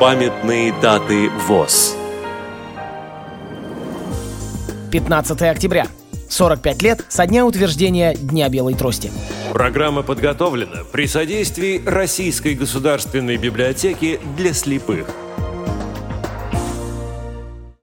Памятные даты ВОЗ 15 октября. 45 лет со дня утверждения Дня Белой Трости. Программа подготовлена при содействии Российской государственной библиотеки для слепых –